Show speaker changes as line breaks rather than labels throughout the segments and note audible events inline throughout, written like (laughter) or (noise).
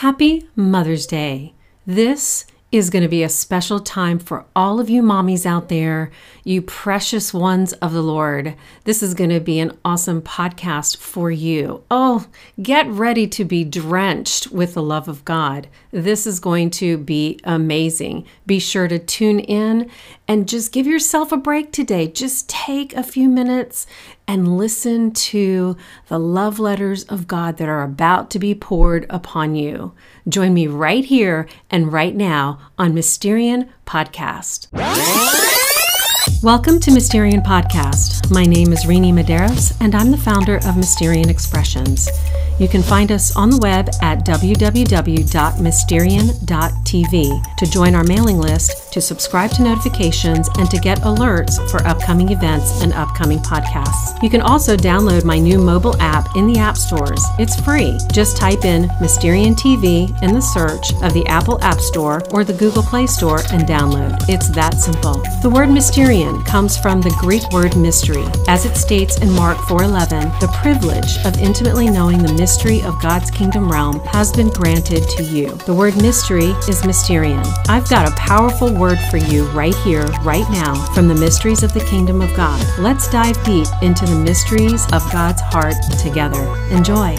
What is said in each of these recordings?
Happy Mother's Day. This is going to be a special time for all of you mommies out there, you precious ones of the Lord. This is going to be an awesome podcast for you. Oh, get ready to be drenched with the love of God. This is going to be amazing. Be sure to tune in and just give yourself a break today. Just take a few minutes and listen to the love letters of God that are about to be poured upon you. Join me right here and right now on Mysterian Podcast. Welcome to Mysterian Podcast. My name is Rini Medeiros, and I'm the founder of Mysterian Expressions. You can find us on the web at www.mysterian.tv to join our mailing list, to subscribe to notifications, and to get alerts for upcoming events and upcoming podcasts. You can also download my new mobile app in the app stores. It's free. Just type in Mysterian TV in the search of the Apple App Store or the Google Play Store and download. It's that simple. The word Mysterian comes from the Greek word mystery. As it states in Mark 4:11, the privilege of intimately knowing the mystery mystery of God's kingdom realm has been granted to you. The word mystery is mysterian. I've got a powerful word for you right here, right now, from the mysteries of the kingdom of God. Let's dive deep into the mysteries of God's heart together. Enjoy.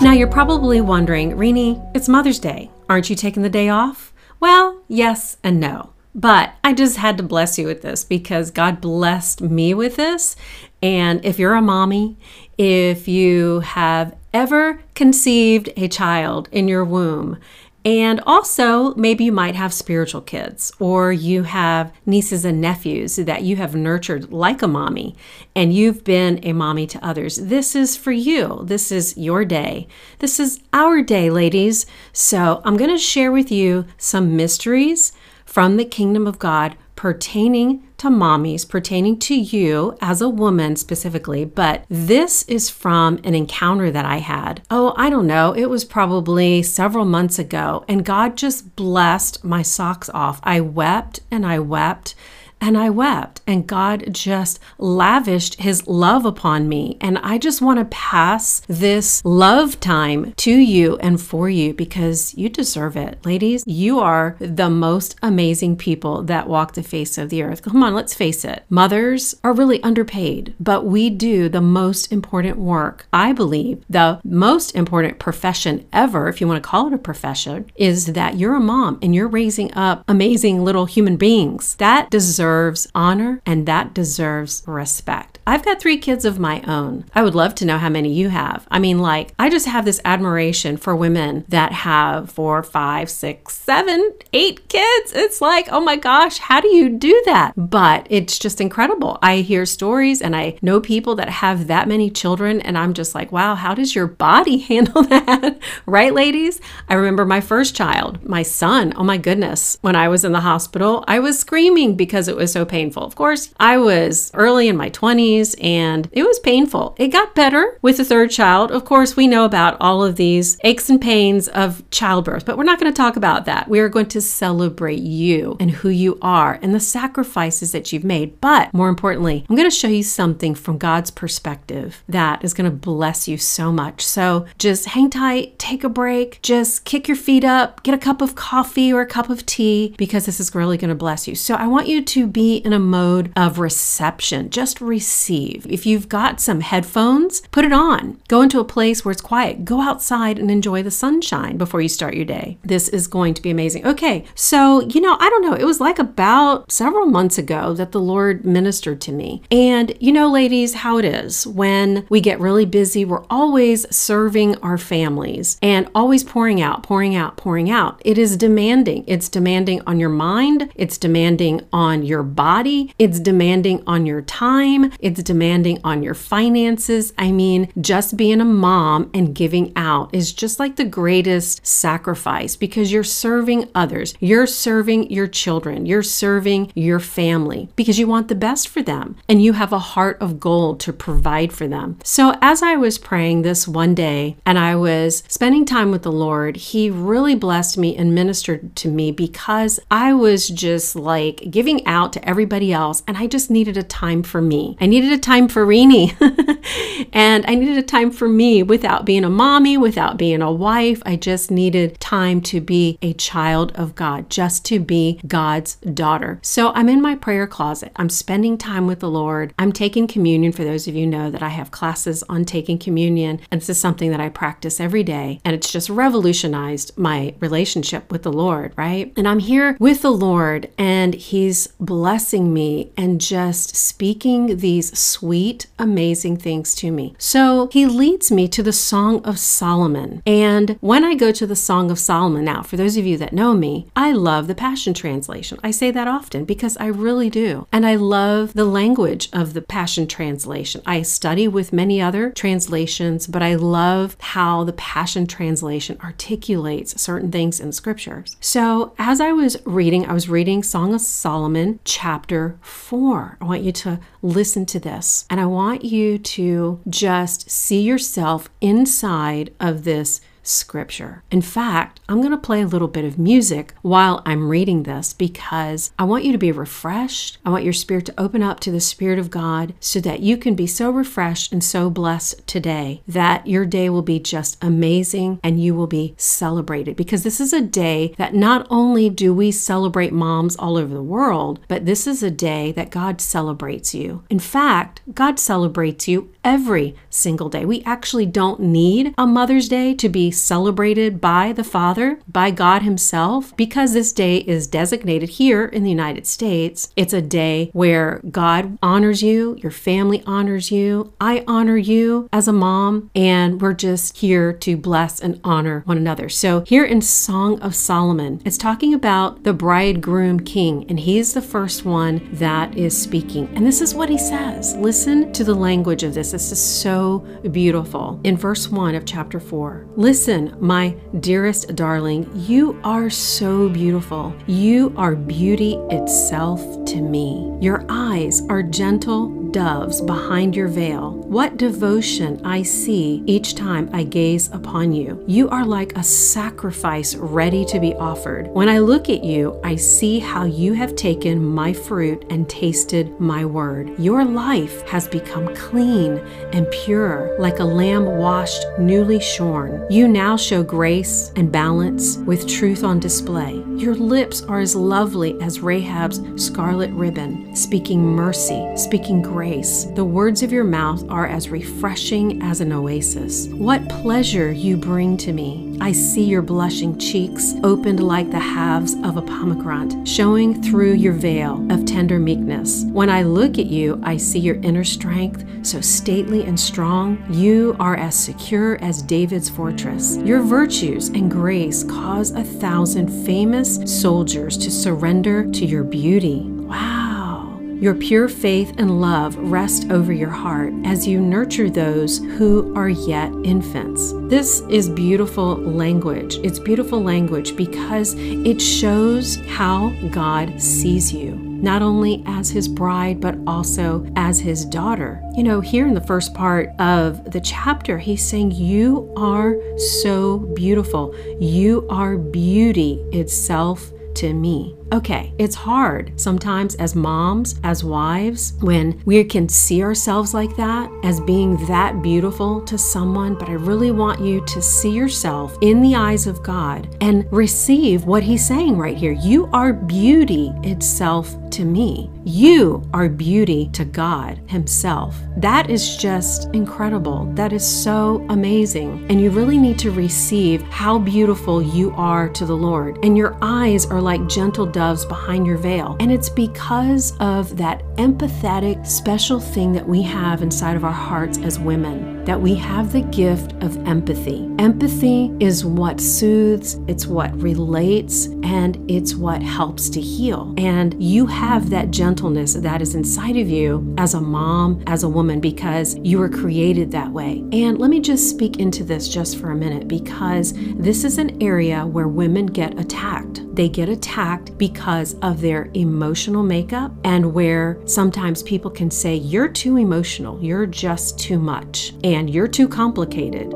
Now, you're probably wondering, Rini, it's Mother's Day. Aren't you taking the day off? Well, yes and no. But I just had to bless you with this because God blessed me with this. And if you're a mommy, if you have ever conceived a child in your womb, and also, maybe you might have spiritual kids, or you have nieces and nephews that you have nurtured like a mommy, and you've been a mommy to others. This is for you. This is your day. This is our day, ladies. So, I'm going to share with you some mysteries from the kingdom of God pertaining to mommies, pertaining to you as a woman specifically, but this is from an encounter that I had. Oh, I don't know. It was probably several months ago, and God just blessed my socks off. I wept and I wept and I wept, and God just lavished his love upon me. And I just want to pass this love time to you and for you because you deserve it. Ladies, you are the most amazing people that walk the face of the earth. Come on, let's face it. Mothers are really underpaid, but we do the most important work. I believe the most important profession ever, if you want to call it a profession, is that you're a mom and you're raising up amazing little human beings. That deserves deserves honor and that deserves respect. I've got three kids of my own. I would love to know how many you have. I mean, like, I just have this admiration for women that have four, five, six, seven, eight kids. It's like, oh my gosh, how do you do that? But it's just incredible. I hear stories and I know people that have that many children, and I'm just like, wow, how does your body (laughs) handle that? right, ladies? I remember my first child, my son. Oh my goodness. When I was in the hospital, I was screaming because it it was so painful. Of course, I was early in my 20s and it was painful. It got better with the third child. Of course, we know about all of these aches and pains of childbirth, but we're not going to talk about that. We are going to celebrate you and who you are and the sacrifices that you've made. But more importantly, I'm going to show you something from God's perspective that is going to bless you so much. So just hang tight, take a break, just kick your feet up, get a cup of coffee or a cup of tea because this is really going to bless you. So I want you to be in a mode of reception. Just receive. If you've got some headphones, put it on. Go into a place where it's quiet. Go outside and enjoy the sunshine before you start your day. This is going to be amazing. Okay, so, you know, I don't know. It was like about several months ago that the Lord ministered to me. And, you know, ladies, how it is when we get really busy, we're always serving our families and always pouring out, pouring out, pouring out. It is demanding. It's demanding on your mind, it's demanding on your your body, it's demanding on your time, it's demanding on your finances. I mean, just being a mom and giving out is just like the greatest sacrifice because you're serving others, you're serving your children, you're serving your family because you want the best for them and you have a heart of gold to provide for them. So, as I was praying this one day and I was spending time with the Lord, He really blessed me and ministered to me because I was just like giving out out to everybody else. And I just needed a time for me. I needed a time for Rini. (laughs) and I needed a time for me without being a mommy, without being a wife. I just needed time to be a child of God, just to be God's daughter. So I'm in my prayer closet. I'm spending time with the Lord. I'm taking communion. For those of you know that I have classes on taking communion, and this is something that I practice every day. And it's just revolutionized my relationship with the Lord, right? And I'm here with the Lord, and He's blessing me and just speaking these sweet, amazing things to me. So He leads me to the Song of Solomon. And when I go to the Song of Solomon, now, for those of you that know me, I love the Passion Translation. I say that often because I really do. And I love the language of the Passion Translation. I study with many other translations, but I love how the Passion Translation articulates certain things in scriptures. So as I was reading, I was reading Song of Solomon, chapter 4. I want you to listen to this and I want you to just see yourself inside of this scripture. In fact, I'm going to play a little bit of music while I'm reading this because I want you to be refreshed. I want your spirit to open up to the Spirit of God so that you can be so refreshed and so blessed today that your day will be just amazing and you will be celebrated because this is a day that not only do we celebrate moms all over the world, but this is a day that God celebrates you. In fact, God celebrates you every single day. We actually don't need a Mother's Day to be celebrated by the Father, by God Himself, because this day is designated here in the United States. It's a day where God honors you, your family honors you, I honor you as a mom, and we're just here to bless and honor one another. So, here in Song of Solomon, it's talking about the bridegroom king, and he's the first one that is speaking. And this is what he says. Listen to the language of this. This is so beautiful. In verse 1 of chapter 4, listen Listen, my dearest darling, you are so beautiful. You are beauty itself to me. Your eyes are gentle doves behind your veil. What devotion I see each time I gaze upon you. You are like a sacrifice ready to be offered. When I look at you, I see how you have taken my fruit and tasted my word. Your life has become clean and pure, like a lamb washed, newly shorn. You now show grace and balance with truth on display. Your lips are as lovely as Rahab's scarlet ribbon, speaking mercy, speaking grace. The words of your mouth are as refreshing as an oasis. What pleasure you bring to me. I see your blushing cheeks opened like the halves of a pomegranate, showing through your veil of tender meekness. When I look at you, I see your inner strength, so stately and strong. You are as secure as David's fortress. Your virtues and grace cause a thousand famous soldiers to surrender to your beauty. Wow. Your pure faith and love rest over your heart as you nurture those who are yet infants. This is beautiful language. It's beautiful language because it shows how God sees you not only as his bride, but also as his daughter. You know, here in the first part of the chapter, he's saying, You are so beautiful. You are beauty itself to me. Okay, it's hard sometimes as moms, as wives, when we can see ourselves like that, as being that beautiful to someone, but I really want you to see yourself in the eyes of God and receive what He's saying right here. You are beauty itself to me. You are beauty to God Himself. That is just incredible. That is so amazing. And you really need to receive how beautiful you are to the Lord. And your eyes are like gentle doves behind your veil. And it's because of that empathetic, special thing that we have inside of our hearts as women, that we have the gift of empathy. Empathy is what soothes, it's what relates, and it's what helps to heal. And you have that gentleness that is inside of you as a mom, as a woman, because you were created that way. And let me just speak into this just for a minute because this is an area where women get attacked. They get attacked because of their emotional makeup and where sometimes people can say, You're too emotional, you're just too much, and you're too complicated.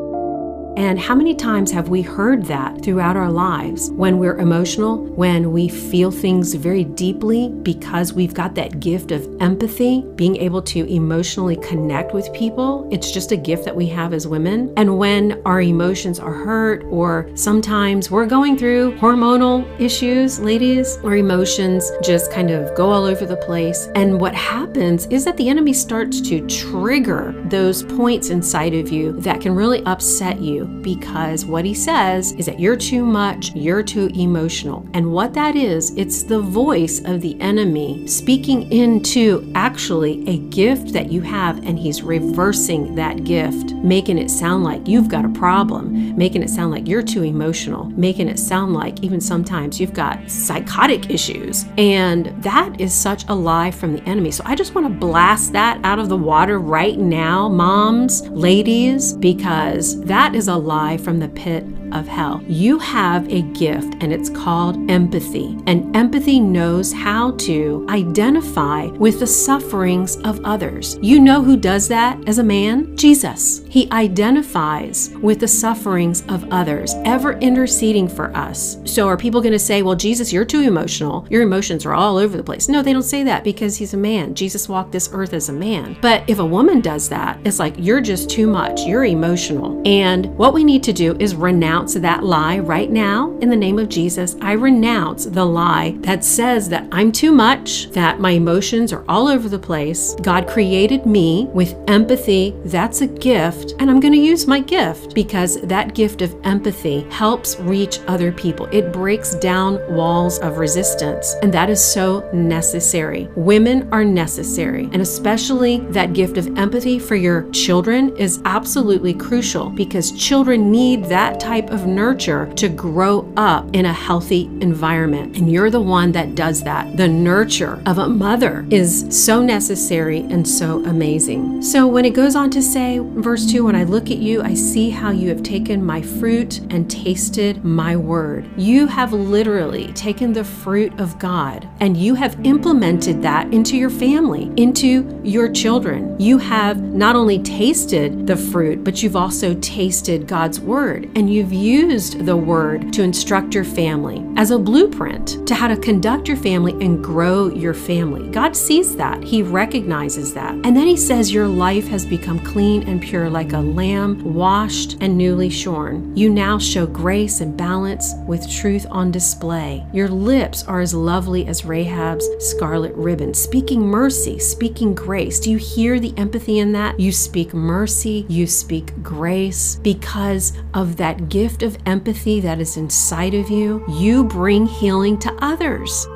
And how many times have we heard that throughout our lives when we're emotional, when we feel things very deeply because we've got that gift of empathy, being able to emotionally connect with people? It's just a gift that we have as women. And when our emotions are hurt, or sometimes we're going through hormonal issues, ladies, our emotions just kind of go all over the place. And what happens is that the enemy starts to trigger those points inside of you that can really upset you because what he says is that you're too much, you're too emotional. And what that is, it's the voice of the enemy speaking into actually a gift that you have, and he's reversing that gift, making it sound like you've got a problem, making it sound like you're too emotional, making it sound like even sometimes you've got psychotic issues. And that is such a lie from the enemy. So I just want to blast that out of the water right now, moms, ladies, because that is a lie from the pit of hell. You have a gift and it's called empathy. And empathy knows how to identify with the sufferings of others. You know who does that as a man? Jesus. He identifies with the sufferings of others, ever interceding for us. So are people going to say, well, Jesus, you're too emotional. Your emotions are all over the place. No, they don't say that because he's a man. Jesus walked this earth as a man. But if a woman does that, it's like, you're just too much. You're emotional. And what we need to do is renounce renounce that lie right now in the name of Jesus. I renounce the lie that says that I'm too much, that my emotions are all over the place. God created me with empathy. That's a gift. And I'm going to use my gift because that gift of empathy helps reach other people. It breaks down walls of resistance. And that is so necessary. Women are necessary. And especially that gift of empathy for your children is absolutely crucial because children need that type of nurture to grow up in a healthy environment. And you're the one that does that. The nurture of a mother is so necessary and so amazing. So when it goes on to say, verse 2, when I look at you, I see how you have taken my fruit and tasted my word. You have literally taken the fruit of God and you have implemented that into your family, into your children. You have not only tasted the fruit, but you've also tasted God's word and you've used the word to instruct your family as a blueprint to how to conduct your family and grow your family. God sees that, He recognizes that. And then He says, Your life has become clean and pure like a lamb washed and newly shorn. You now show grace and balance with truth on display. Your lips are as lovely as Rahab's scarlet ribbon, speaking mercy, speaking grace. Do you hear the empathy in that? You speak mercy, you speak grace because of that gift gift of empathy that is inside of you, you bring healing to others.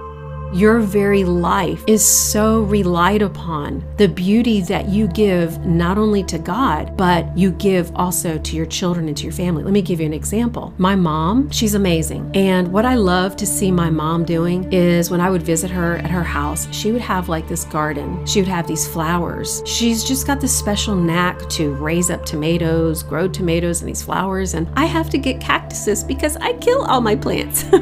Your very life is so relied upon. The beauty that you give not only to God, but you give also to your children and to your family. Let me give you an example. My mom, she's amazing. And what I love to see my mom doing is when I would visit her at her house, she would have like this garden. She would have these flowers. She's just got this special knack to raise up tomatoes, grow tomatoes and these flowers. And I have to get cactuses because I kill all my plants. (laughs)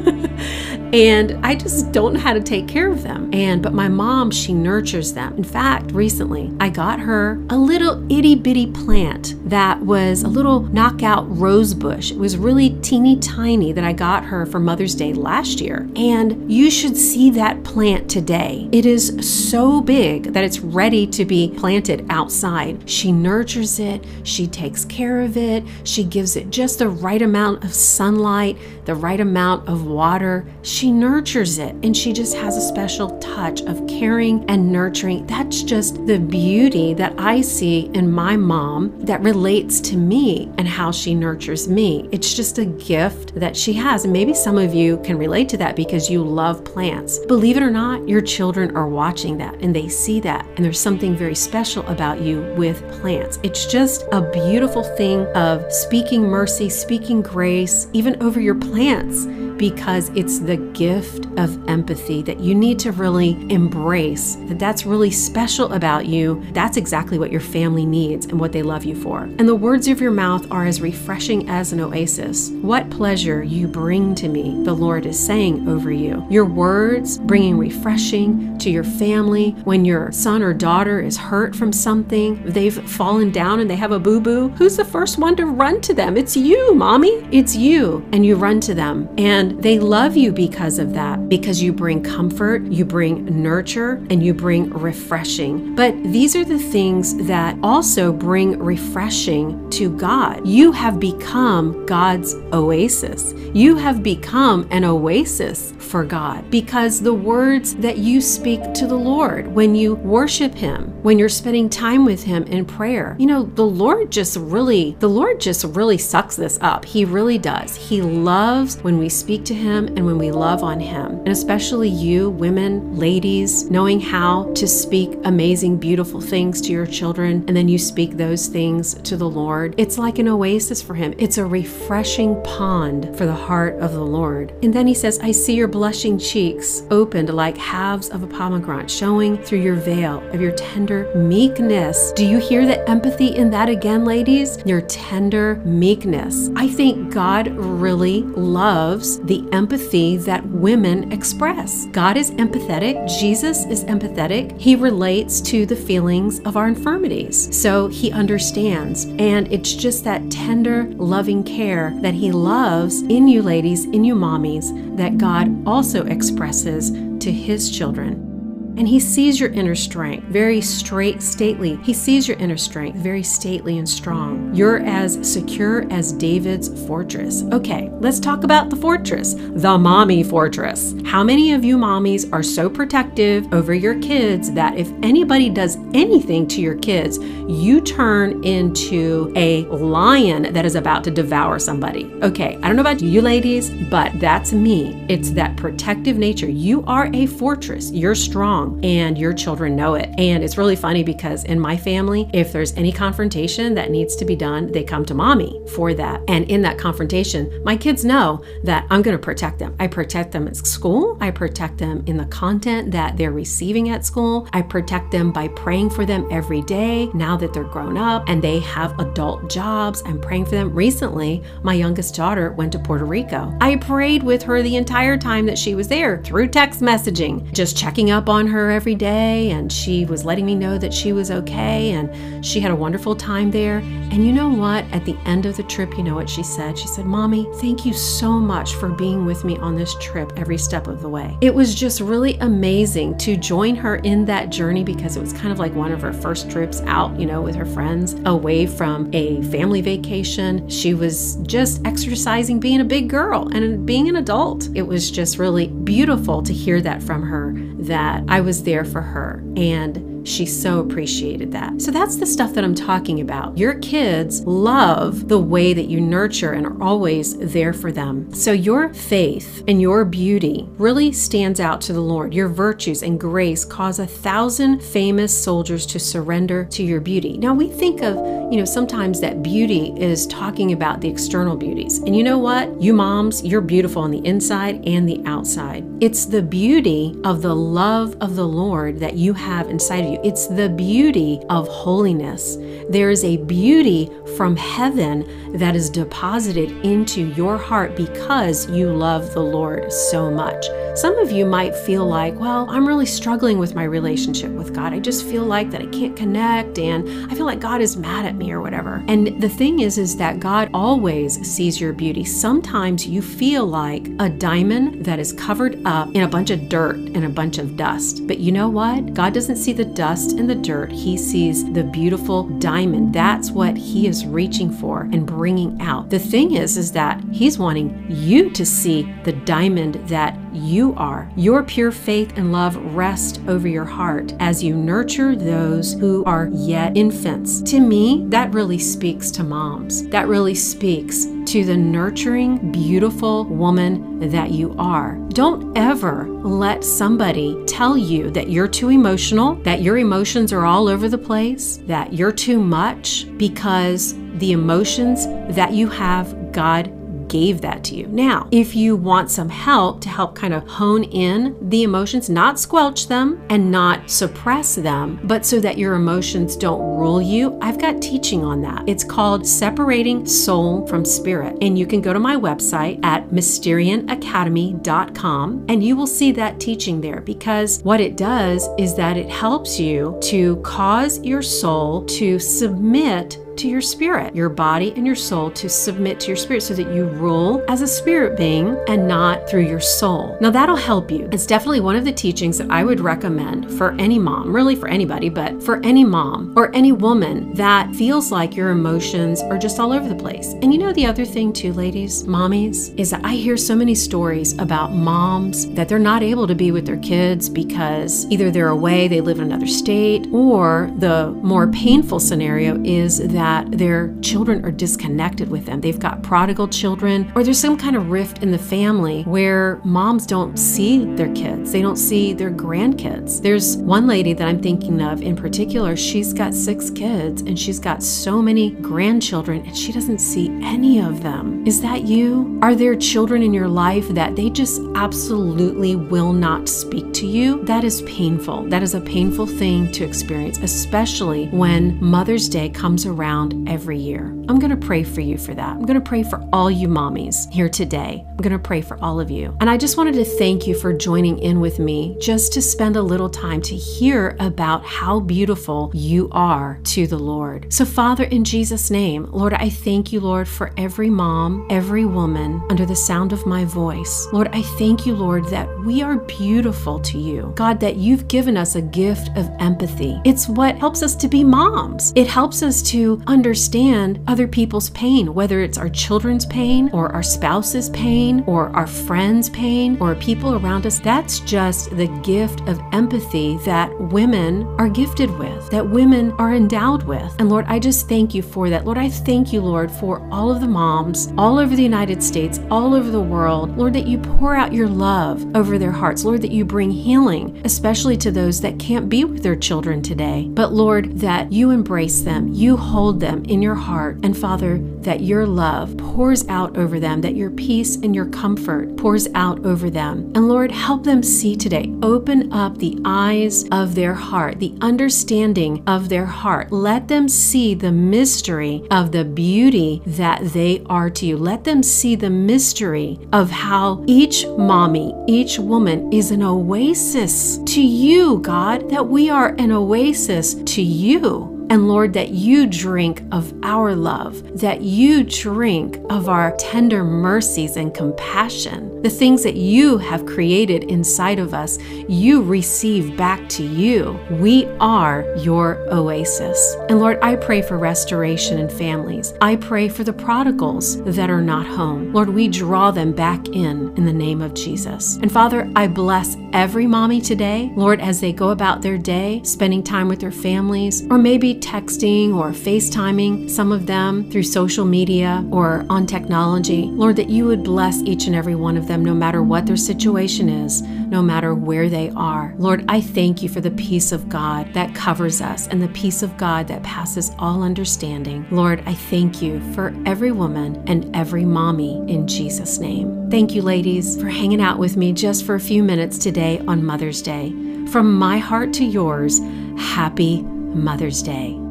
and I just don't know how to take take care of them. And but my mom, she nurtures them. In fact, recently I got her a little itty bitty plant that was a little knockout rose bush. It was really teeny tiny that I got her for Mother's Day last year. And you should see that plant today. It is so big that it's ready to be planted outside. She nurtures it, she takes care of it, she gives it just the right amount of sunlight, the right amount of water. She nurtures it and she just has a special touch of caring and nurturing. That's just the beauty that I see in my mom that relates to me and how she nurtures me. It's just a gift that she has. And maybe some of you can relate to that because you love plants. Believe it or not, your children are watching that and they see that. And there's something very special about you with plants. It's just a beautiful thing of speaking mercy, speaking grace, even over your plants because it's the gift of empathy that you need to really embrace. That that's really special about you. That's exactly what your family needs and what they love you for. Are, and the words of your mouth are as refreshing as an oasis. What pleasure you bring to me, the Lord is saying over you. Your words bringing refreshing to your family when your son or daughter is hurt from something, they've fallen down and they have a boo boo. Who's the first one to run to them? It's you, mommy. It's you. And you run to them, and they love you because of that, because you bring comfort, you bring nurture, and you bring refreshing. But these are the things that also bring refreshing to God. You have become God's oasis. You have become an oasis for God because the words that you speak to the Lord when you worship Him, when you're spending time with Him in prayer, you know, the Lord just really, the Lord just really sucks this up. He really does. He loves when we speak to Him and when we love on Him. And especially you, women, ladies, knowing how to speak amazing, beautiful things to your children, and then you speak those things to the Lord. It's like an oasis for Him, it's a refreshing pond for the heart of the Lord. And then He says, I see your blushing cheeks opened like halves of a pomegranate, showing through your veil of your tender meekness. Do you hear the empathy in that again, ladies? Your tender meekness. I think God really loves the empathy that women express. God is empathetic, Jesus is empathetic. He relates to the feelings of our infirmities. So he understands. And it's just that tender, loving care that he loves in you, ladies, in you, mommies, that God also expresses to his children. And he sees your inner strength, very straight, stately. He sees your inner strength, very stately and strong. You're as secure as David's fortress. Okay, let's talk about the fortress, the mommy fortress. How many of you mommies are so protective over your kids that if anybody does anything to your kids, you turn into a lion that is about to devour somebody? Okay, I don't know about you ladies, but that's me. It's that protective nature. You are a fortress, you're strong and your children know it. And it's really funny because in my family, if there's any confrontation that needs to be done, they come to mommy for that. And in that confrontation, my kids know that I'm going to protect them. I protect them at school, I protect them in the content that they're receiving at school, I protect them by praying for them every day now that they're grown up and they have adult jobs. I'm praying for them. Recently, my youngest daughter went to Puerto Rico. I prayed with her the entire time that she was there through text messaging, just checking up on her every day and she was letting me know that she was okay and she had a wonderful time there. And you know what? At the end of the trip, you know what she said? She said, Mommy, thank you so much for being with me on this trip every step of the way. It was just really amazing to join her in that journey because it was kind of like one of her first trips out, you know, with her friends away from a family vacation. She was just exercising being a big girl and being an adult. It was just really beautiful to hear that from her that I was there for her. And she so appreciated that. So that's the stuff that I'm talking about. Your kids love the way that you nurture and are always there for them. So your faith and your beauty really stands out to the Lord. Your virtues and grace cause a thousand famous soldiers to surrender to your beauty. Now we think of, you know, sometimes that beauty is talking about the external beauties. And you know what? You moms, you're beautiful on the inside and the outside. It's the beauty of the love of the Lord that you have inside of you. It's the beauty of holiness. There is a beauty from heaven that is deposited into your heart because you love the Lord so much. Some of you might feel like, well, I'm really struggling with my relationship with God. I just feel like that I can't connect and I feel like God is mad at me or whatever. And the thing is is that God always sees your beauty. Sometimes you feel like a diamond that is covered up in a bunch of dirt and a bunch of dust. But you know what? God doesn't see the dust and the dirt. He sees the beautiful diamond. That's what he is reaching for and bringing out. The thing is is that he's wanting you to see the diamond that you are. Your pure faith and love rest over your heart as you nurture those who are yet infants. To me, that really speaks to moms. That really speaks to the nurturing, beautiful woman that you are. Don't ever let somebody tell you that you're too emotional, that your emotions are all over the place, that you're too much, because the emotions that you have, God gave that to you. Now, if you want some help to help kind of hone in the emotions, not squelch them and not suppress them, but so that your emotions don't rule you, I've got teaching on that. It's called Separating Soul from Spirit. And you can go to my website at mysterianacademy.com and you will see that teaching there because what it does is that it helps you to cause your soul to submit to your spirit, your body and your soul to submit to your spirit so that you rule as a spirit being and not through your soul. Now, that'll help you. It's definitely one of the teachings that I would recommend for any mom, really for anybody, but for any mom or any woman that feels like your emotions are just all over the place. And you know, the other thing, too, ladies, mommies, is that I hear so many stories about moms that they're not able to be with their kids because either they're away, they live in another state, or the more painful scenario is that that their children are disconnected with them. They've got prodigal children, or there's some kind of rift in the family where moms don't see their kids, they don't see their grandkids. There's one lady that I'm thinking of in particular, she's got six kids and she's got so many grandchildren and she doesn't see any of them. Is that you? Are there children in your life that they just absolutely will not speak to you? That is painful. That is a painful thing to experience, especially when Mother's Day comes around around every year. I'm going to pray for you for that. I'm going to pray for all you mommies here today. I'm going to pray for all of you. And I just wanted to thank you for joining in with me just to spend a little time to hear about how beautiful you are to the Lord. So, Father, in Jesus' name, Lord, I thank you, Lord, for every mom, every woman under the sound of my voice. Lord, I thank you, Lord, that we are beautiful to you. God, that you've given us a gift of empathy. It's what helps us to be moms. It helps us to understand other people's pain, whether it's our children's pain or our spouse's pain or our friends' pain or people around us. That's just the gift of empathy that women are gifted with, that women are endowed with. And Lord, I just thank you for that. Lord, I thank you, Lord, for all of the moms all over the United States, all over the world. Lord, that you pour out your love over their hearts. Lord, that you bring healing, especially to those that can't be with their children today. But Lord, that you embrace them, you hold hold them in your heart. And Father, that your love pours out over them, that your peace and your comfort pours out over them. And Lord, help them see today. Open up the eyes of their heart, the understanding of their heart. Let them see the mystery of the beauty that they are to you. Let them see the mystery of how each mommy, each woman is an oasis to you, God, that we are an oasis to you. And Lord, that you drink of our love, that you drink of our tender mercies and compassion. The things that you have created inside of us, you receive back to you. We are your oasis. And Lord, I pray for restoration in families. I pray for the prodigals that are not home. Lord, we draw them back in in the name of Jesus. And Father, I bless every mommy today, Lord, as they go about their day, spending time with their families, or maybe texting or FaceTiming some of them through social media or on technology. Lord, that you would bless each and every one of them, no matter what their situation is, no matter where they are. Lord, I thank you for the peace of God that covers us and the peace of God that passes all understanding. Lord, I thank you for every woman and every mommy in Jesus' name. Thank you, ladies, for hanging out with me just for a few minutes today on Mother's Day. From my heart to yours, happy Mother's Day.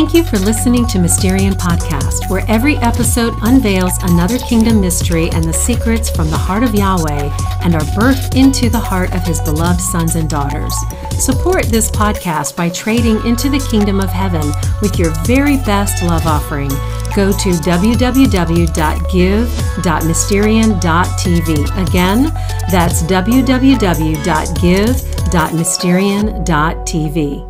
Thank you for listening to Mysterian Podcast, where every episode unveils another kingdom mystery and the secrets from the heart of Yahweh and are birthed into the heart of his beloved sons and daughters. Support this podcast by trading into the kingdom of heaven with your very best love offering. Go to www.give.mysterian.tv. Again, that's www.give.mysterian.tv.